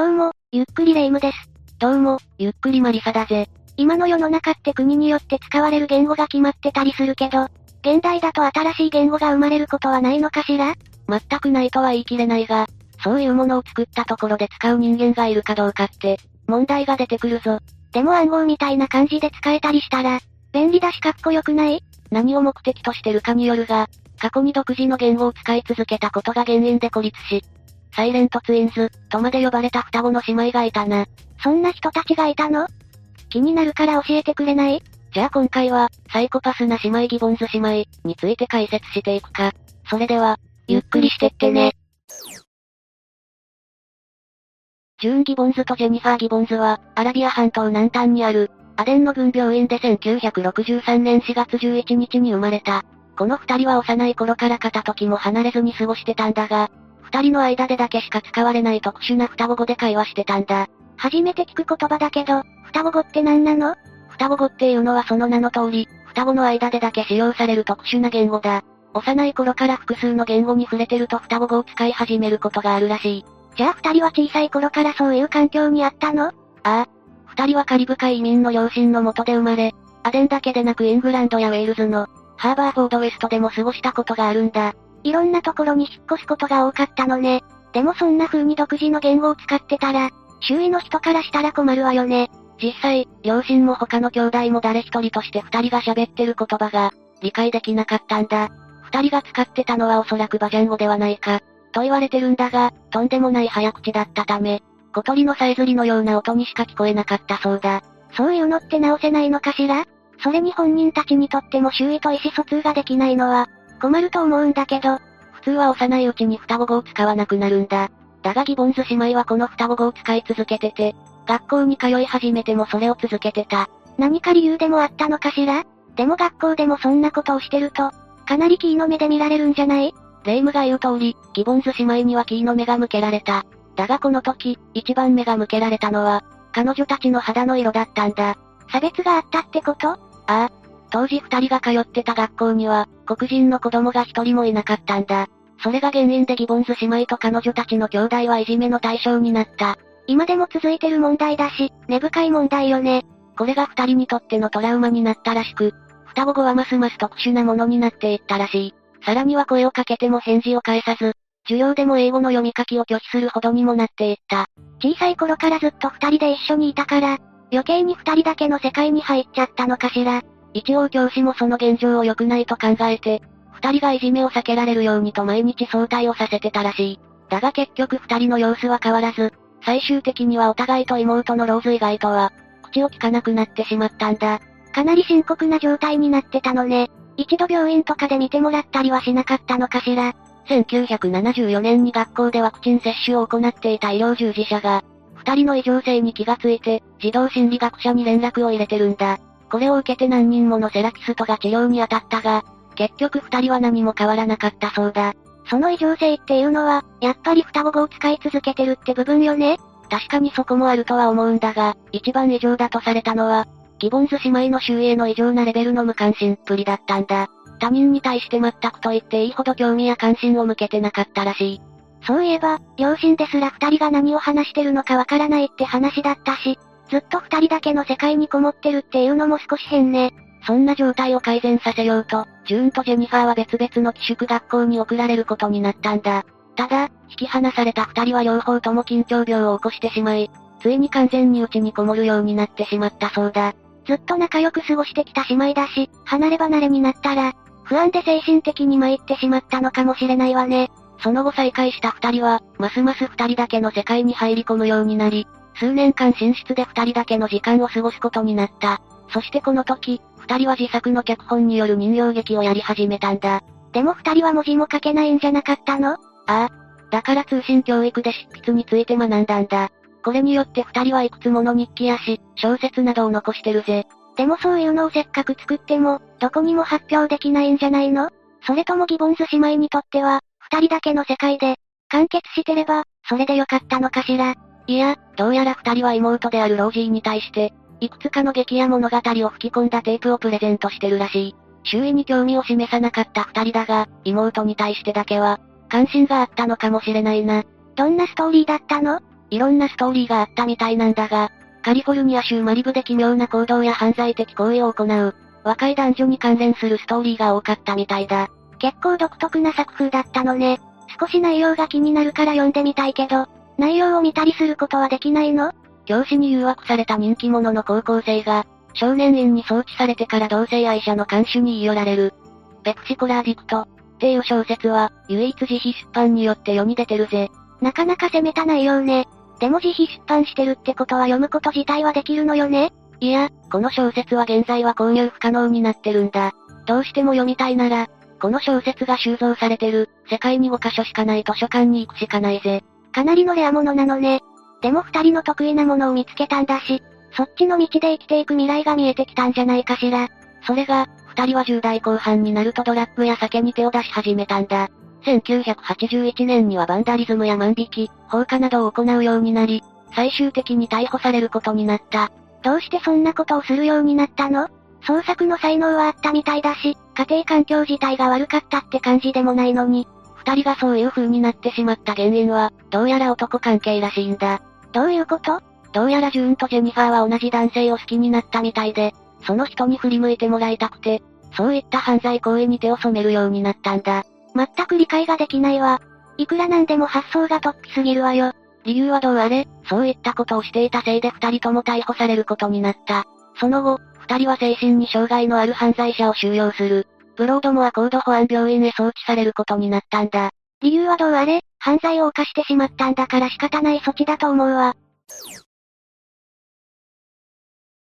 どうも、ゆっくりレ夢ムです。どうも、ゆっくりマリサだぜ。今の世の中って国によって使われる言語が決まってたりするけど、現代だと新しい言語が生まれることはないのかしら？全くないとは言い切れないが、そういうものを作ったところで使う人間がいるかどうかって、問題が出てくるぞ。でも暗号みたいな感じで使えたりしたら、便利だしかっこよくない？何を目的としてるかによるが、過去に独自の言語を使い続けたことが原因で孤立し、サイレントツインズ、とまで呼ばれた双子の姉妹がいたな。そんな人たちがいたの？気になるから教えてくれない？じゃあ今回は、サイコパスな姉妹ギボンズ姉妹について解説していくか。それでは、ゆっくりしてってね。ジューン・ギボンズとジェニファー・ギボンズは、アラビア半島南端にある、アデンの軍病院で1963年4月11日に生まれた。この二人は幼い頃から片時も離れずに過ごしてたんだが、二人の間でだけしか使われない特殊な双子語で会話してたんだ。初めて聞く言葉だけど、双子語って何なの？双子語っていうのはその名の通り、双子の間でだけ使用される特殊な言語だ。幼い頃から複数の言語に触れてると双子語を使い始めることがあるらしい。じゃあ二人は小さい頃からそういう環境にあったの？ああ。二人はカリブ海移民の両親の元で生まれ、アデンだけでなくイングランドやウェールズの、ハーバーフォードウェストでも過ごしたことがあるんだ。いろんなところに引っ越すことが多かったのね。でもそんな風に独自の言語を使ってたら、周囲の人からしたら困るわよね。実際、両親も他の兄弟も誰一人として二人が喋ってる言葉が、理解できなかったんだ。二人が使ってたのはおそらくバジャン語ではないか、と言われてるんだが、とんでもない早口だったため、小鳥のさえずりのような音にしか聞こえなかったそうだ。そういうのって直せないのかしら？それに本人たちにとっても周囲と意思疎通ができないのは、困ると思うんだけど、普通は幼いうちに双子語を使わなくなるんだ。だがギボンズ姉妹はこの双子語を使い続けてて、学校に通い始めてもそれを続けてた。何か理由でもあったのかしら？でも学校でもそんなことをしてると、かなりキーの目で見られるんじゃない？レイムが言う通り、ギボンズ姉妹にはキーの目が向けられた。だがこの時、一番目が向けられたのは、彼女たちの肌の色だったんだ。差別があったってこと？ああ、当時二人が通ってた学校には、黒人の子供が一人もいなかったんだ。それが原因でギボンズ姉妹と彼女たちの兄弟はいじめの対象になった。今でも続いてる問題だし、根深い問題よね。これが二人にとってのトラウマになったらしく、双子語はますます特殊なものになっていったらしい。さらには声をかけても返事を返さず、授業でも英語の読み書きを拒否するほどにもなっていった。小さい頃からずっと二人で一緒にいたから、余計に二人だけの世界に入っちゃったのかしら。一応教師もその現状を良くないと考えて、二人がいじめを避けられるようにと毎日早退をさせてたらしい。だが結局二人の様子は変わらず、最終的にはお互いと妹のローズ以外とは、口を聞かなくなってしまったんだ。かなり深刻な状態になってたのね。一度病院とかで見てもらったりはしなかったのかしら。1974年に学校でワクチン接種を行っていた医療従事者が、二人の異常性に気がついて、児童心理学者に連絡を入れてるんだ。これを受けて何人ものセラキストが治療に当たったが、結局二人は何も変わらなかったそうだ。その異常性っていうのは、やっぱり双子語を使い続けてるって部分よね確かにそこもあるとは思うんだが、一番異常だとされたのは、ギボンズ姉妹の周囲への異常なレベルの無関心っぷりだったんだ。他人に対して全くと言っていいほど興味や関心を向けてなかったらしい。そういえば、両親ですら二人が何を話してるのかわからないって話だったし、ずっと二人だけの世界にこもってるっていうのも少し変ね。そんな状態を改善させようと、ジューンとジェニファーは別々の寄宿学校に送られることになったんだ。ただ、引き離された二人は両方とも緊張病を起こしてしまい、ついに完全に家にこもるようになってしまったそうだ。ずっと仲良く過ごしてきた姉妹だし、離れ離れになったら、不安で精神的に参ってしまったのかもしれないわね。その後再会した二人は、ますます二人だけの世界に入り込むようになり、数年間寝室で二人だけの時間を過ごすことになった。そしてこの時、二人は自作の脚本による人形劇をやり始めたんだ。でも二人は文字も書けないんじゃなかったの？ああ。だから通信教育で執筆について学んだんだ。これによって二人はいくつもの日記や詩、小説などを残してるぜ。でもそういうのをせっかく作っても、どこにも発表できないんじゃないの？それともギボンズ姉妹にとっては、二人だけの世界で、完結してれば、それでよかったのかしら。いや、どうやら二人は妹であるロージーに対して、いくつかの劇や物語を吹き込んだテープをプレゼントしてるらしい。周囲に興味を示さなかった二人だが、妹に対してだけは、関心があったのかもしれないな。どんなストーリーだったの？いろんなストーリーがあったみたいなんだが、カリフォルニア州マリブで奇妙な行動や犯罪的行為を行う、若い男女に関連するストーリーが多かったみたいだ。結構独特な作風だったのね。少し内容が気になるから読んでみたいけど、内容を見たりすることはできないの？教師に誘惑された人気者の高校生が、少年院に送致されてから同性愛者の監守に言い寄られる。ペプシコラーディクトっていう小説は、唯一自費出版によって世に出てるぜ。なかなか攻めた内容ね。でも自費出版してるってことは読むこと自体はできるのよねいや、この小説は現在は購入不可能になってるんだ。どうしても読みたいなら、この小説が収蔵されてる、世界に5カ所しかない図書館に行くしかないぜ。かなりのレアものなのね。でも二人の得意なものを見つけたんだし、そっちの道で生きていく未来が見えてきたんじゃないかしら。それが、二人は10代後半になるとドラッグや酒に手を出し始めたんだ。1981年にはバンダリズムや万引き、放火などを行うようになり、最終的に逮捕されることになった。どうしてそんなことをするようになったの？創作の才能はあったみたいだし、家庭環境自体が悪かったって感じでもないのに、二人がそういう風になってしまった原因は、どうやら男関係らしいんだ。どういうこと？どうやらジューンとジェニファーは同じ男性を好きになったみたいで、その人に振り向いてもらいたくて、そういった犯罪行為に手を染めるようになったんだ。全く理解ができないわ。いくらなんでも発想が突飛すぎるわよ。理由はどうあれ、そういったことをしていたせいで二人とも逮捕されることになった。その後、二人は精神に障害のある犯罪者を収容する。ブロードモア高度保安病院へ送致されることになったんだ。理由はどうあれ、犯罪を犯してしまったんだから仕方ない措置だと思うわ。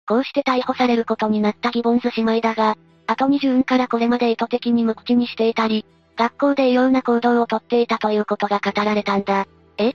こうして逮捕されることになったギボンズ姉妹だが、後にジューンからこれまで意図的に無口にしていたり、学校で異様な行動をとっていたということが語られたんだ。え？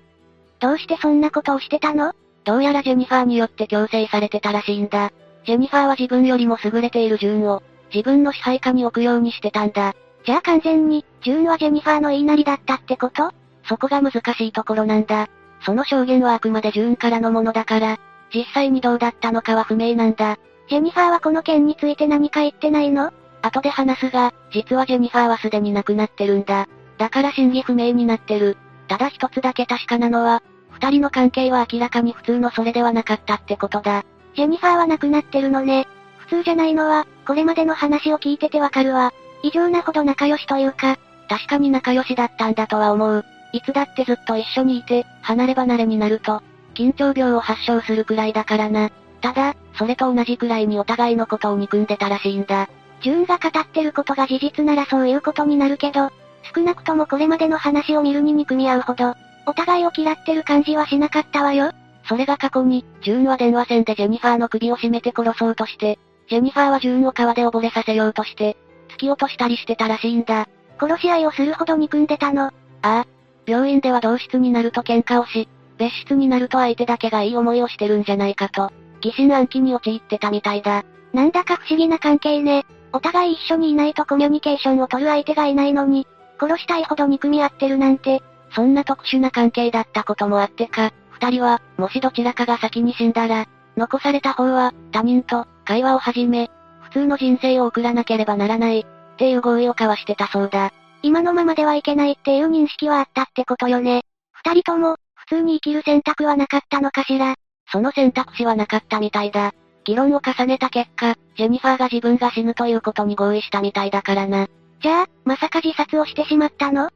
どうしてそんなことをしてたの？どうやらジェニファーによって強制されてたらしいんだ。ジェニファーは自分よりも優れているジューンを、自分の支配下に置くようにしてたんだ。じゃあ完全に、ジューンはジェニファーの言いなりだったってこと？そこが難しいところなんだ。その証言はあくまでジューンからのものだから、実際にどうだったのかは不明なんだ。ジェニファーはこの件について何か言ってないの？後で話すが、実はジェニファーはすでに亡くなってるんだ。だから真偽不明になってる。ただ一つだけ確かなのは、二人の関係は明らかに普通のそれではなかったってことだ。ジェニファーは亡くなってるのね。普通じゃないのは、これまでの話を聞いててわかるわ。異常なほど仲良しというか、確かに仲良しだったんだとは思う。いつだってずっと一緒にいて、離れ離れになると、緊張病を発症するくらいだからな。ただ、それと同じくらいにお互いのことを憎んでたらしいんだ。ジューンが語ってることが事実ならそういうことになるけど、少なくともこれまでの話を見るに憎み合うほど、お互いを嫌ってる感じはしなかったわよ。それが過去に、ジューンは電話線でジェニファーの首を絞めて殺そうとして、ジェニファーはジューンを川で溺れさせようとして、突き落としたりしてたらしいんだ。殺し合いをするほど憎んでたの。ああ。病院では同室になると喧嘩をし、別室になると相手だけがいい思いをしてるんじゃないかと、疑心暗鬼に陥ってたみたいだ。なんだか不思議な関係ね。お互い一緒にいないとコミュニケーションを取る相手がいないのに、殺したいほど憎み合ってるなんて、そんな特殊な関係だったこともあってか、二人は、もしどちらかが先に死んだら、残された方は、他人と、会話を始め、普通の人生を送らなければならない、っていう合意を交わしてたそうだ。今のままではいけないっていう認識はあったってことよね。二人とも、普通に生きる選択はなかったのかしら。その選択肢はなかったみたいだ。議論を重ねた結果、ジェニファーが自分が死ぬということに合意したみたいだからな。じゃあ、まさか自殺をしてしまったの？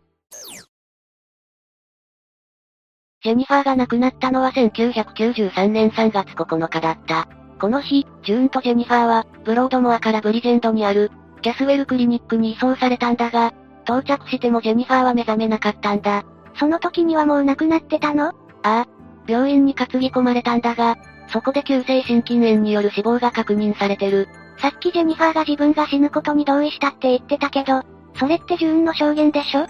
ジェニファーが亡くなったのは1993年3月9日だった。この日、ジューンとジェニファーは、ブロードモアからブリジェンドにある、キャスウェルクリニックに移送されたんだが、到着してもジェニファーは目覚めなかったんだ。その時にはもう亡くなってたの？ああ。病院に担ぎ込まれたんだが、そこで急性心筋炎による死亡が確認されてる。さっきジェニファーが自分が死ぬことに同意したって言ってたけど、それってジューンの証言でしょ？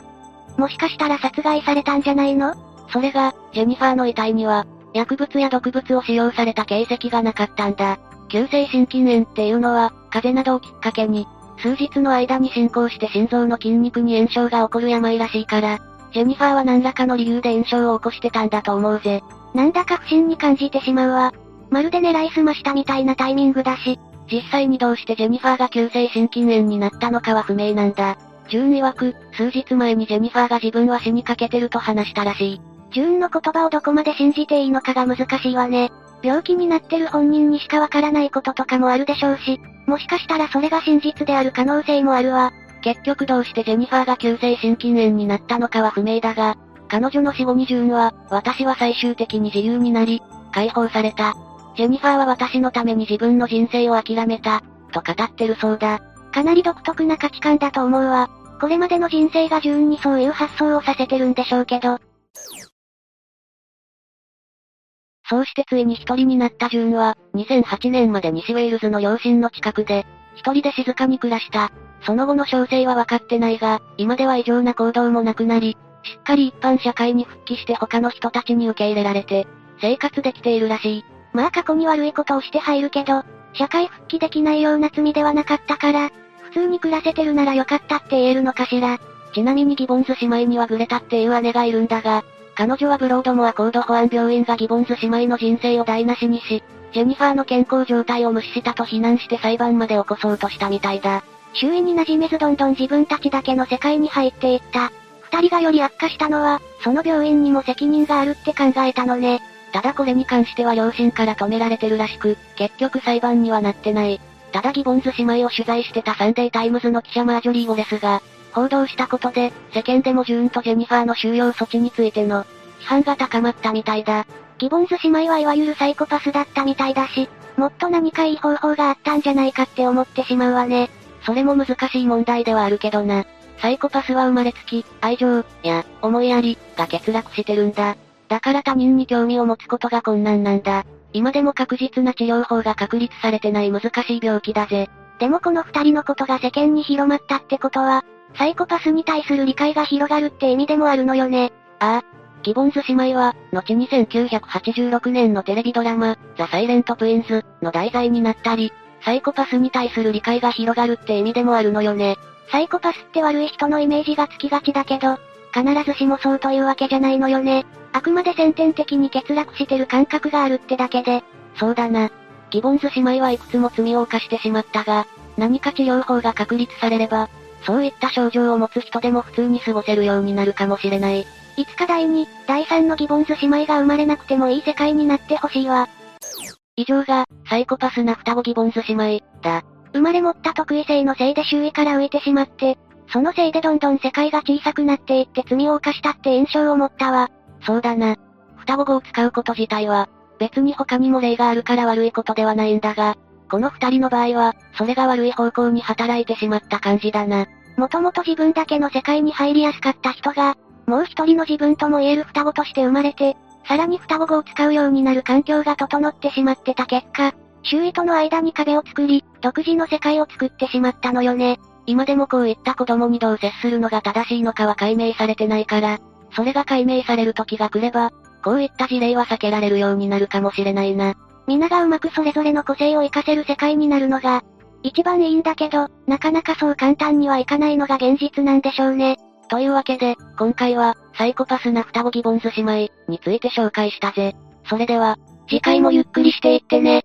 もしかしたら殺害されたんじゃないの？それが、ジェニファーの遺体には、薬物や毒物を使用された形跡がなかったんだ。急性心筋炎っていうのは、風邪などをきっかけに、数日の間に進行して心臓の筋肉に炎症が起こる病らしいから、ジェニファーは何らかの理由で炎症を起こしてたんだと思うぜ。なんだか不審に感じてしまうわ。まるで狙いすましたみたいなタイミングだし。実際にどうしてジェニファーが急性心筋炎になったのかは不明なんだ。ジューン曰く、数日前にジェニファーが自分は死にかけてると話したらしい。ジューンの言葉をどこまで信じていいのかが難しいわね。病気になってる本人にしかわからないこととかもあるでしょうし、もしかしたらそれが真実である可能性もあるわ。結局どうしてジェニファーが急性心筋炎になったのかは不明だが、彼女の死後にジューンは、私は最終的に自由になり、解放された。ジェニファーは私のために自分の人生を諦めた、と語ってるそうだ。かなり独特な価値観だと思うわ。これまでの人生がジューンにそういう発想をさせてるんでしょうけど。そうしてついに一人になったジューンは、2008年まで西ウェールズの両親の近くで、一人で静かに暮らした。その後の詳細は分かってないが、今では異常な行動もなくなり、しっかり一般社会に復帰して他の人たちに受け入れられて、生活できているらしい。まあ過去に悪いことをして入るけど、社会復帰できないような罪ではなかったから、普通に暮らせてるならよかったって言えるのかしら。ちなみにギボンズ姉妹にはグレタっていう姉がいるんだが、彼女はブロードモアコード保安病院がギボンズ姉妹の人生を台無しにし、ジェニファーの健康状態を無視したと非難して裁判まで起こそうとしたみたいだ。周囲に馴染めずどんどん自分たちだけの世界に入っていった。二人がより悪化したのは、その病院にも責任があるって考えたのね。ただこれに関しては両親から止められてるらしく、結局裁判にはなってない。ただギボンズ姉妹を取材してたサンデータイムズの記者マージョリー・ウォレスが、報道したことで、世間でもジューンとジェニファーの収容措置についての、批判が高まったみたいだ。ギボンズ姉妹はいわゆるサイコパスだったみたいだし、もっと何かいい方法があったんじゃないかって思ってしまうわね。それも難しい問題ではあるけどな。サイコパスは生まれつき、愛情、や、思いやり、が欠落してるんだ。だから他人に興味を持つことが困難なんだ。今でも確実な治療法が確立されてない難しい病気だぜ。でもこの二人のことが世間に広まったってことは、サイコパスに対する理解が広がるって意味でもあるのよね。ああ。ギボンズ姉妹は、後に1986年のテレビドラマ、ザ・サイレント・プインズの題材になったり、サイコパスに対する理解が広がるって意味でもあるのよね。サイコパスって悪い人のイメージがつきがちだけど、必ずしもそうというわけじゃないのよね。あくまで先天的に欠落してる感覚があるってだけで。そうだな。ギボンズ姉妹はいくつも罪を犯してしまったが、何か治療法が確立されれば、そういった症状を持つ人でも普通に過ごせるようになるかもしれない。いつか第2、第3のギボンズ姉妹が生まれなくてもいい世界になってほしいわ。以上が、サイコパスな双子ギボンズ姉妹、だ。生まれ持った得意性のせいで周囲から浮いてしまって、そのせいでどんどん世界が小さくなっていって罪を犯したって印象を持ったわ。そうだな。双子語を使うこと自体は、別に他にも例があるから悪いことではないんだが、この二人の場合は、それが悪い方向に働いてしまった感じだな。もともと自分だけの世界に入りやすかった人が、もう一人の自分とも言える双子として生まれて、さらに双子語を使うようになる環境が整ってしまってた結果、周囲との間に壁を作り、独自の世界を作ってしまったのよね。今でもこういった子供にどう接するのが正しいのかは解明されてないから、それが解明される時が来れば、こういった事例は避けられるようになるかもしれないな。皆がうまくそれぞれの個性を活かせる世界になるのが、一番いいんだけど、なかなかそう簡単にはいかないのが現実なんでしょうね。というわけで、今回は、サイコパスな双子ギボンズ姉妹について紹介したぜ。それでは、次回もゆっくりしていってね。